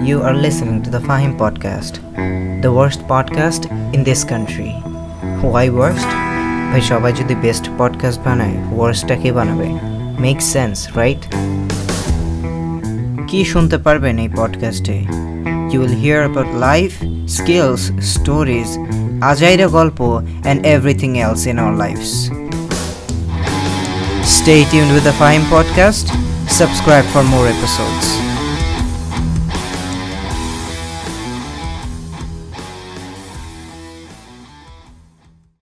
You are listening to the Fahim podcast, the worst podcast in this country. Why worst? ভাই সবাই যদি best podcast বানায় worst. কে বানাবে মেক সেন্স রাইট কি শুনতে পারবেন এই পডকাস্টে you will hear about life skills stories আজাইরা গল্প and everything else in our lives Stay tuned with the Fahim podcast. Subscribe for more episodes.